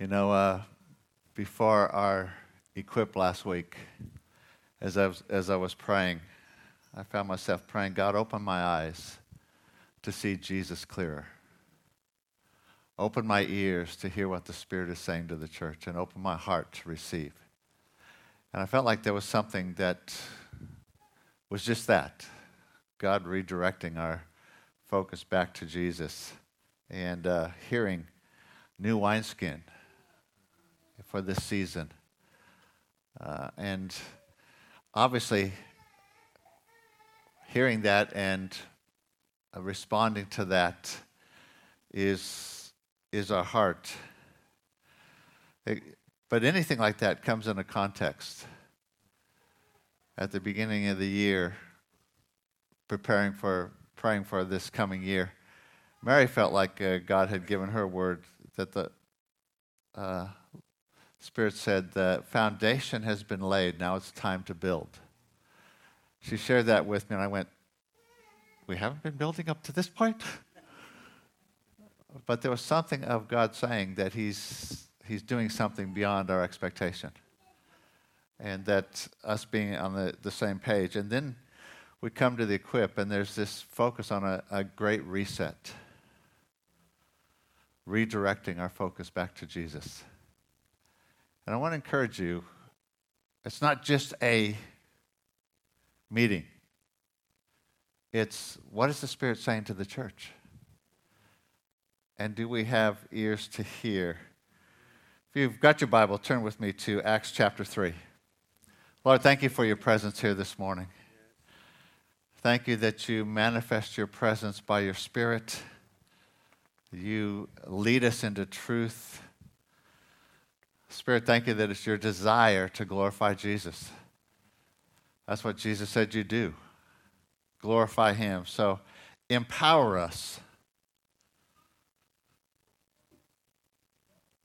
You know, uh, before our equip last week, as I, was, as I was praying, I found myself praying, God, open my eyes to see Jesus clearer. Open my ears to hear what the Spirit is saying to the church, and open my heart to receive. And I felt like there was something that was just that God redirecting our focus back to Jesus and uh, hearing new wineskin for this season. Uh, and obviously, hearing that and uh, responding to that is, is our heart. It, but anything like that comes in a context. At the beginning of the year, preparing for, praying for this coming year, Mary felt like uh, God had given her word that the uh, Spirit said the foundation has been laid. Now it's time to build. She shared that with me, and I went, We haven't been building up to this point? but there was something of God saying that He's, he's doing something beyond our expectation. And that us being on the, the same page. And then we come to the equip, and there's this focus on a, a great reset, redirecting our focus back to Jesus. And I want to encourage you it's not just a meeting, it's what is the Spirit saying to the church? And do we have ears to hear? If you've got your Bible, turn with me to Acts chapter 3. Lord, thank you for your presence here this morning. Thank you that you manifest your presence by your Spirit. You lead us into truth. Spirit, thank you that it's your desire to glorify Jesus. That's what Jesus said you do. Glorify him. So empower us.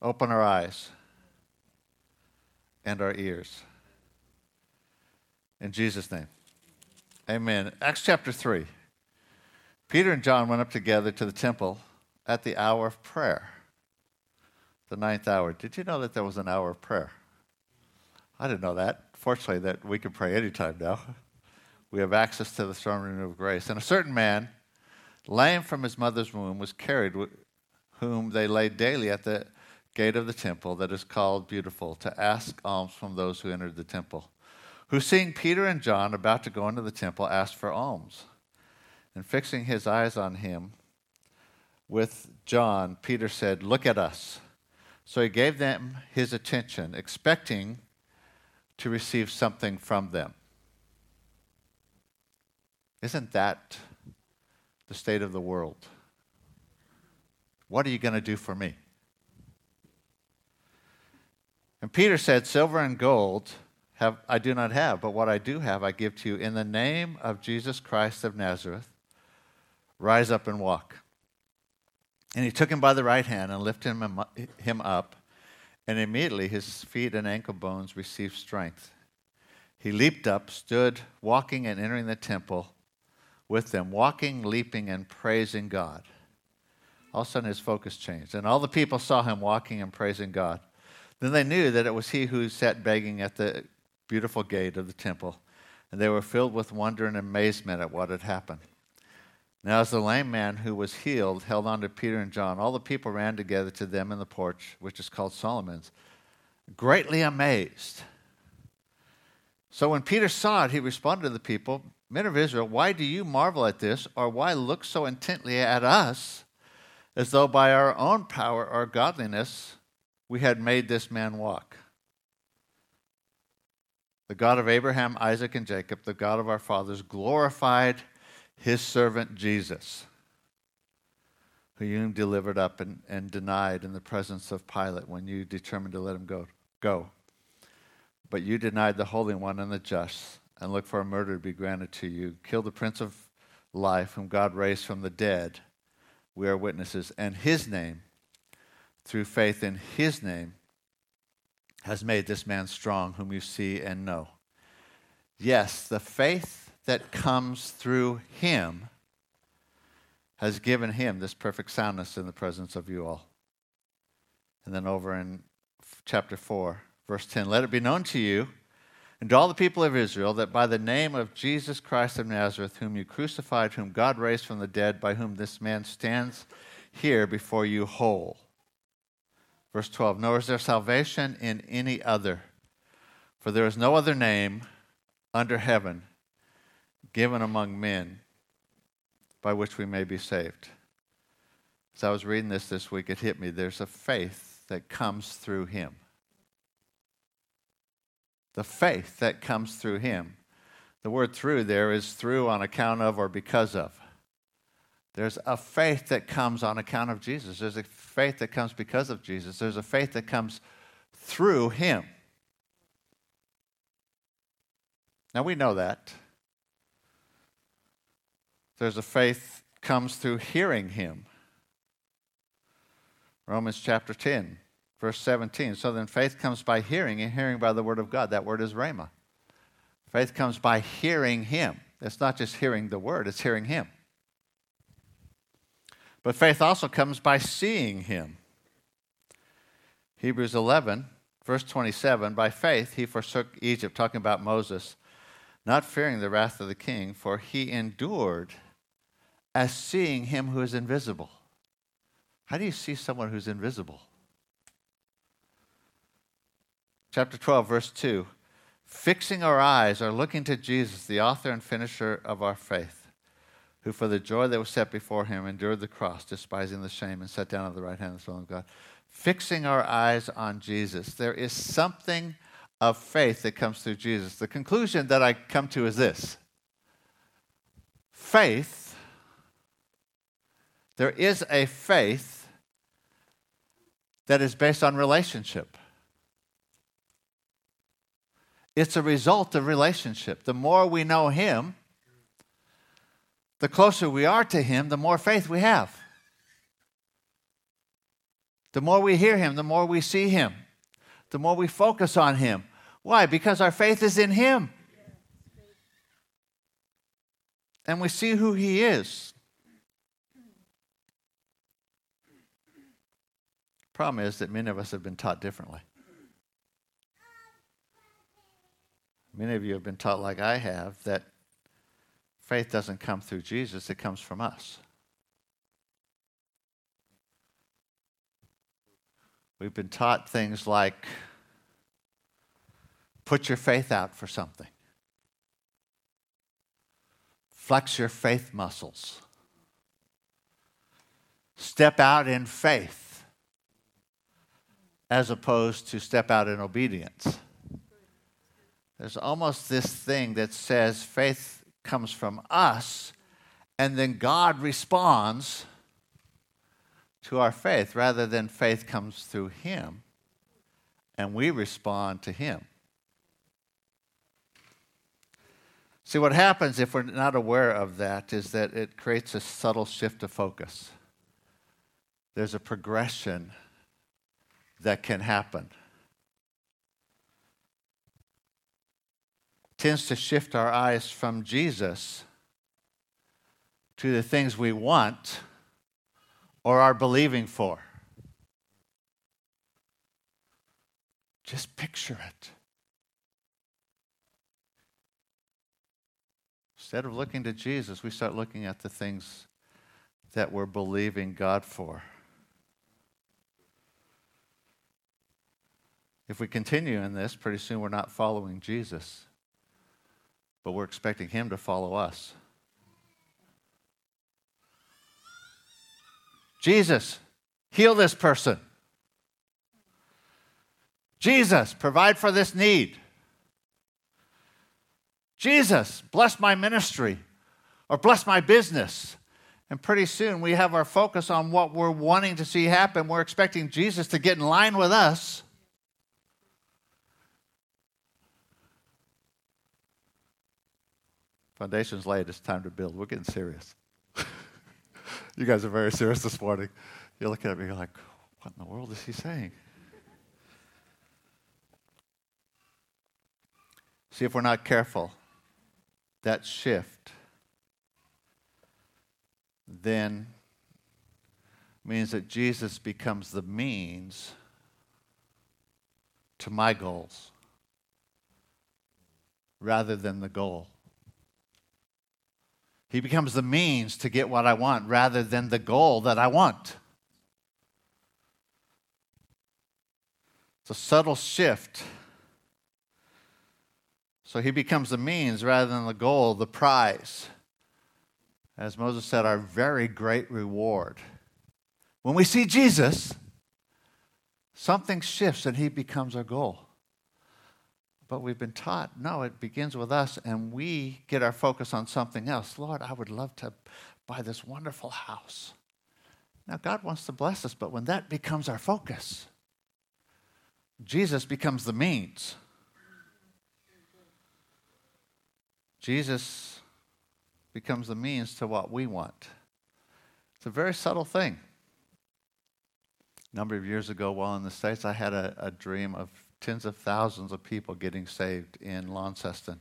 Open our eyes and our ears. In Jesus' name. Amen. Acts chapter 3. Peter and John went up together to the temple at the hour of prayer the ninth hour. Did you know that there was an hour of prayer? I didn't know that. Fortunately, that we can pray anytime now. We have access to the throne room of grace. And a certain man, lame from his mother's womb, was carried, whom they laid daily at the gate of the temple that is called Beautiful, to ask alms from those who entered the temple. Who, seeing Peter and John about to go into the temple, asked for alms. And fixing his eyes on him with John, Peter said, Look at us. So he gave them his attention, expecting to receive something from them. Isn't that the state of the world? What are you going to do for me? And Peter said, Silver and gold have, I do not have, but what I do have I give to you. In the name of Jesus Christ of Nazareth, rise up and walk. And he took him by the right hand and lifted him up, and immediately his feet and ankle bones received strength. He leaped up, stood walking and entering the temple with them, walking, leaping, and praising God. All of a sudden his focus changed, and all the people saw him walking and praising God. Then they knew that it was he who sat begging at the beautiful gate of the temple, and they were filled with wonder and amazement at what had happened. Now, as the lame man who was healed held on to Peter and John, all the people ran together to them in the porch, which is called Solomon's, greatly amazed. So when Peter saw it, he responded to the people, Men of Israel, why do you marvel at this, or why look so intently at us, as though by our own power or godliness we had made this man walk? The God of Abraham, Isaac, and Jacob, the God of our fathers, glorified his servant Jesus, who you delivered up and, and denied in the presence of Pilate when you determined to let him go. go. But you denied the Holy One and the just, and looked for a murder to be granted to you. Killed the Prince of Life, whom God raised from the dead. We are witnesses. And his name, through faith in his name, has made this man strong, whom you see and know. Yes, the faith that comes through him has given him this perfect soundness in the presence of you all. And then over in chapter 4, verse 10 Let it be known to you and to all the people of Israel that by the name of Jesus Christ of Nazareth, whom you crucified, whom God raised from the dead, by whom this man stands here before you whole. Verse 12 Nor is there salvation in any other, for there is no other name under heaven given among men by which we may be saved. As I was reading this this week, it hit me. There's a faith that comes through him. The faith that comes through him. The word through there is through on account of or because of. There's a faith that comes on account of Jesus. There's a faith that comes because of Jesus. There's a faith that comes through him. Now we know that. There's a faith comes through hearing him. Romans chapter 10, verse 17. So then faith comes by hearing, and hearing by the word of God. That word is rhema. Faith comes by hearing him. It's not just hearing the word, it's hearing him. But faith also comes by seeing him. Hebrews 11, verse 27 By faith he forsook Egypt, talking about Moses, not fearing the wrath of the king, for he endured as seeing him who is invisible. How do you see someone who's invisible? Chapter 12, verse 2 Fixing our eyes or looking to Jesus, the author and finisher of our faith, who for the joy that was set before him endured the cross, despising the shame, and sat down at the right hand of the throne of God. Fixing our eyes on Jesus. There is something of faith that comes through Jesus. The conclusion that I come to is this faith there is a faith that is based on relationship. It's a result of relationship. The more we know Him, the closer we are to Him, the more faith we have. The more we hear Him, the more we see Him, the more we focus on Him. Why? Because our faith is in Him. And we see who He is. Problem is that many of us have been taught differently. Many of you have been taught, like I have, that faith doesn't come through Jesus, it comes from us. We've been taught things like put your faith out for something, flex your faith muscles, step out in faith as opposed to step out in obedience. There's almost this thing that says faith comes from us, and then God responds to our faith rather than faith comes through Him and we respond to Him. See, what happens if we're not aware of that is that it creates a subtle shift of focus. There's a progression that can happen. Tends to shift our eyes from Jesus to the things we want or are believing for. Just picture it. Instead of looking to Jesus, we start looking at the things that we're believing God for. If we continue in this, pretty soon we're not following Jesus, but we're expecting Him to follow us. Jesus, heal this person. Jesus, provide for this need. Jesus, bless my ministry or bless my business. And pretty soon we have our focus on what we're wanting to see happen. We're expecting Jesus to get in line with us. Foundation's laid, it's time to build. We're getting serious. you guys are very serious this morning. You're looking at me, you're like, what in the world is he saying? See, if we're not careful, that shift then means that Jesus becomes the means to my goals rather than the goal. He becomes the means to get what I want rather than the goal that I want. It's a subtle shift. So he becomes the means rather than the goal, the prize. As Moses said, our very great reward. When we see Jesus, something shifts and he becomes our goal. But we've been taught no, it begins with us, and we get our focus on something else. Lord, I would love to buy this wonderful house. Now, God wants to bless us, but when that becomes our focus, Jesus becomes the means. Jesus becomes the means to what we want. It's a very subtle thing. A number of years ago, while in the States, I had a, a dream of tens of thousands of people getting saved in Launceston.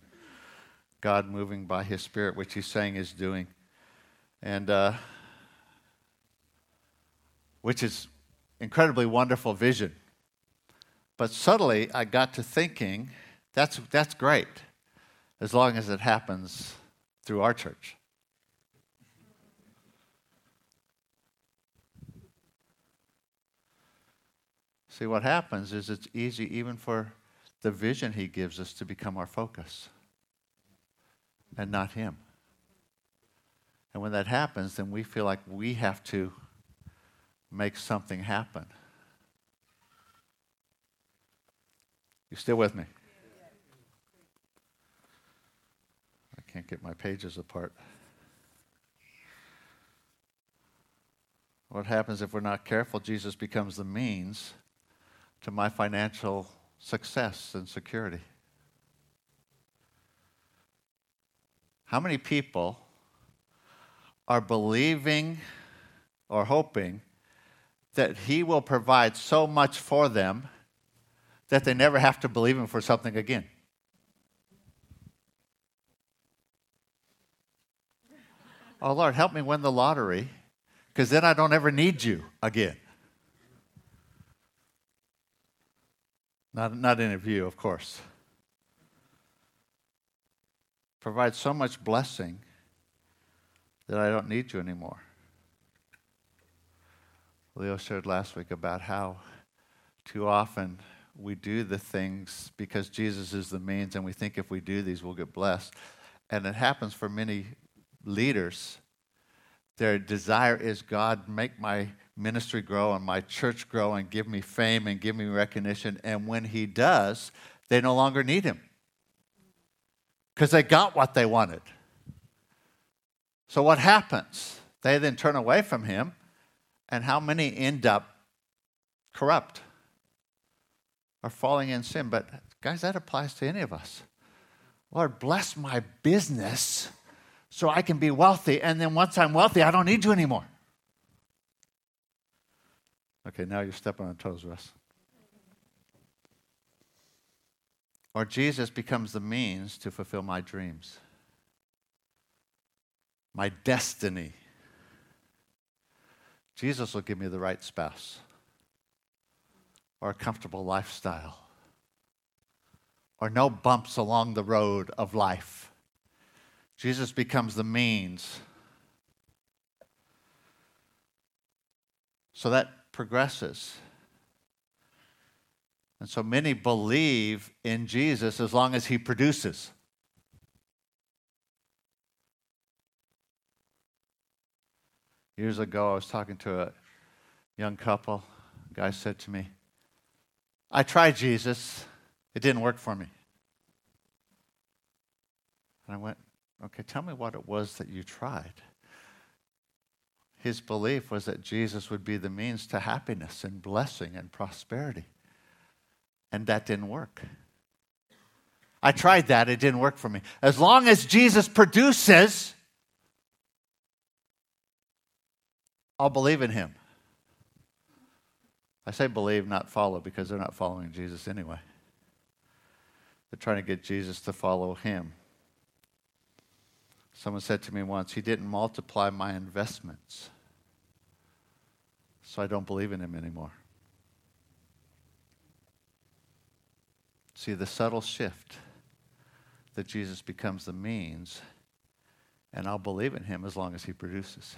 God moving by His Spirit, which He's saying is doing. And uh, which is incredibly wonderful vision. But subtly, I got to thinking that's, that's great as long as it happens through our church. See, what happens is it's easy even for the vision he gives us to become our focus and not him. And when that happens, then we feel like we have to make something happen. You still with me? I can't get my pages apart. What happens if we're not careful? Jesus becomes the means to my financial success and security. How many people are believing or hoping that He will provide so much for them that they never have to believe Him for something again. Oh, Lord, help me win the lottery because then I don't ever need you again. Not, not in a view, of course. Provide so much blessing that I don't need you anymore. Leo shared last week about how too often we do the things because Jesus is the means, and we think if we do these, we'll get blessed. And it happens for many leaders. Their desire is God, make my ministry grow and my church grow and give me fame and give me recognition. And when He does, they no longer need Him because they got what they wanted. So, what happens? They then turn away from Him, and how many end up corrupt? or falling in sin. But, guys, that applies to any of us. Lord, bless my business so I can be wealthy. And then once I'm wealthy, I don't need you anymore. Okay, now you're stepping on toes, Russ. Or Jesus becomes the means to fulfill my dreams, my destiny. Jesus will give me the right spouse or a comfortable lifestyle or no bumps along the road of life. Jesus becomes the means. So that progresses. And so many believe in Jesus as long as he produces. Years ago, I was talking to a young couple. A guy said to me, I tried Jesus, it didn't work for me. And I went, okay, tell me what it was that you tried. His belief was that Jesus would be the means to happiness and blessing and prosperity. And that didn't work. I tried that, it didn't work for me. As long as Jesus produces, I'll believe in him. I say believe, not follow, because they're not following Jesus anyway. They're trying to get Jesus to follow him. Someone said to me once, He didn't multiply my investments, so I don't believe in Him anymore. See the subtle shift that Jesus becomes the means, and I'll believe in him as long as he produces.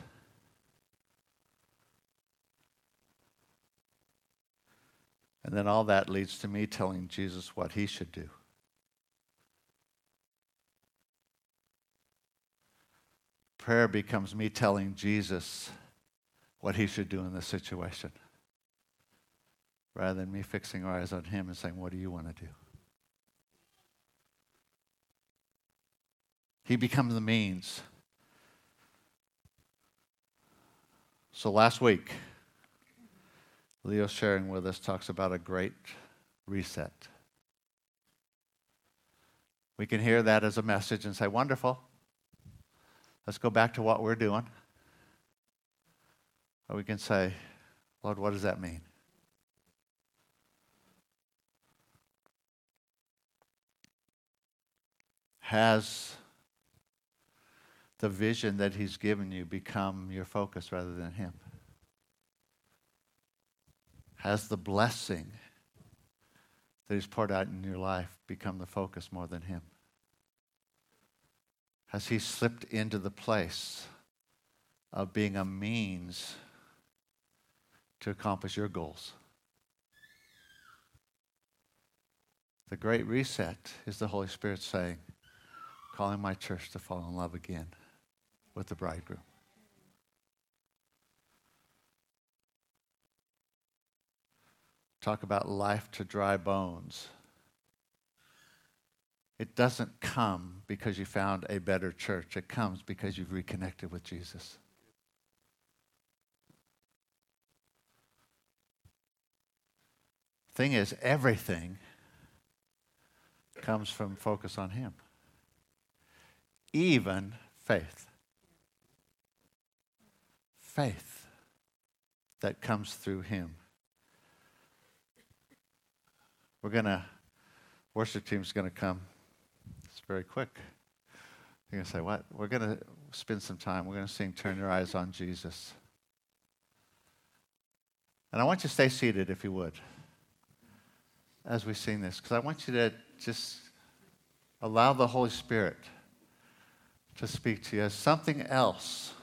And then all that leads to me telling Jesus what he should do. Prayer becomes me telling Jesus what he should do in this situation rather than me fixing our eyes on him and saying, What do you want to do? He becomes the means. So last week, Leo sharing with us talks about a great reset. We can hear that as a message and say, wonderful. Let's go back to what we're doing. Or we can say, Lord, what does that mean? Has the vision that He's given you become your focus rather than Him? Has the blessing that He's poured out in your life become the focus more than Him? Has He slipped into the place of being a means to accomplish your goals? The great reset is the Holy Spirit saying, calling my church to fall in love again with the bridegroom. talk about life to dry bones. It doesn't come because you found a better church. It comes because you've reconnected with Jesus. Thing is, everything comes from focus on Him, even faith. Faith that comes through Him. We're going to, worship team's going to come. Very quick. You're going to say, what? We're going to spend some time. We're going to sing Turn Your Eyes on Jesus. And I want you to stay seated if you would as we sing this, because I want you to just allow the Holy Spirit to speak to you as something else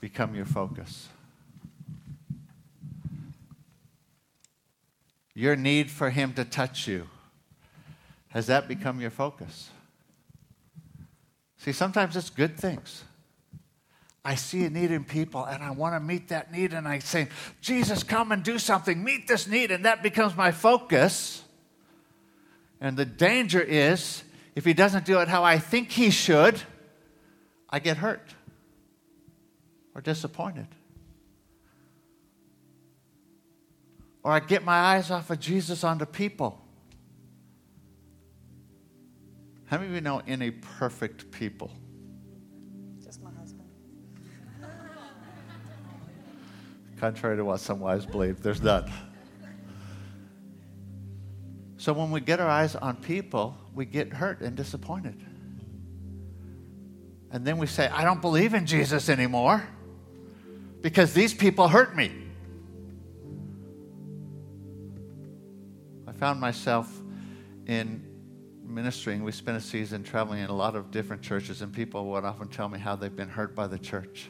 become your focus. your need for Him to touch you, has that become your focus? See, sometimes it's good things. I see a need in people and I want to meet that need, and I say, Jesus, come and do something, meet this need, and that becomes my focus. And the danger is, if he doesn't do it how I think he should, I get hurt or disappointed. Or I get my eyes off of Jesus onto people. How many of you know any perfect people? Just my husband. Contrary to what some wives believe, there's none. So when we get our eyes on people, we get hurt and disappointed. And then we say, I don't believe in Jesus anymore because these people hurt me. I found myself in ministering. We spent a season traveling in a lot of different churches, and people would often tell me how they've been hurt by the church.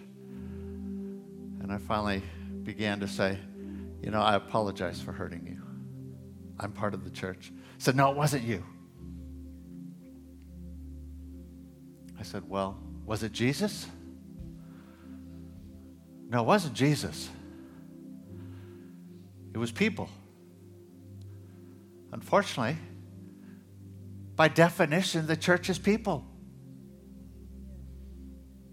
And I finally began to say, You know, I apologize for hurting you. I'm part of the church. I said, No, it wasn't you. I said, Well, was it Jesus? No, it wasn't Jesus. It was people. Unfortunately, by definition, the church is people.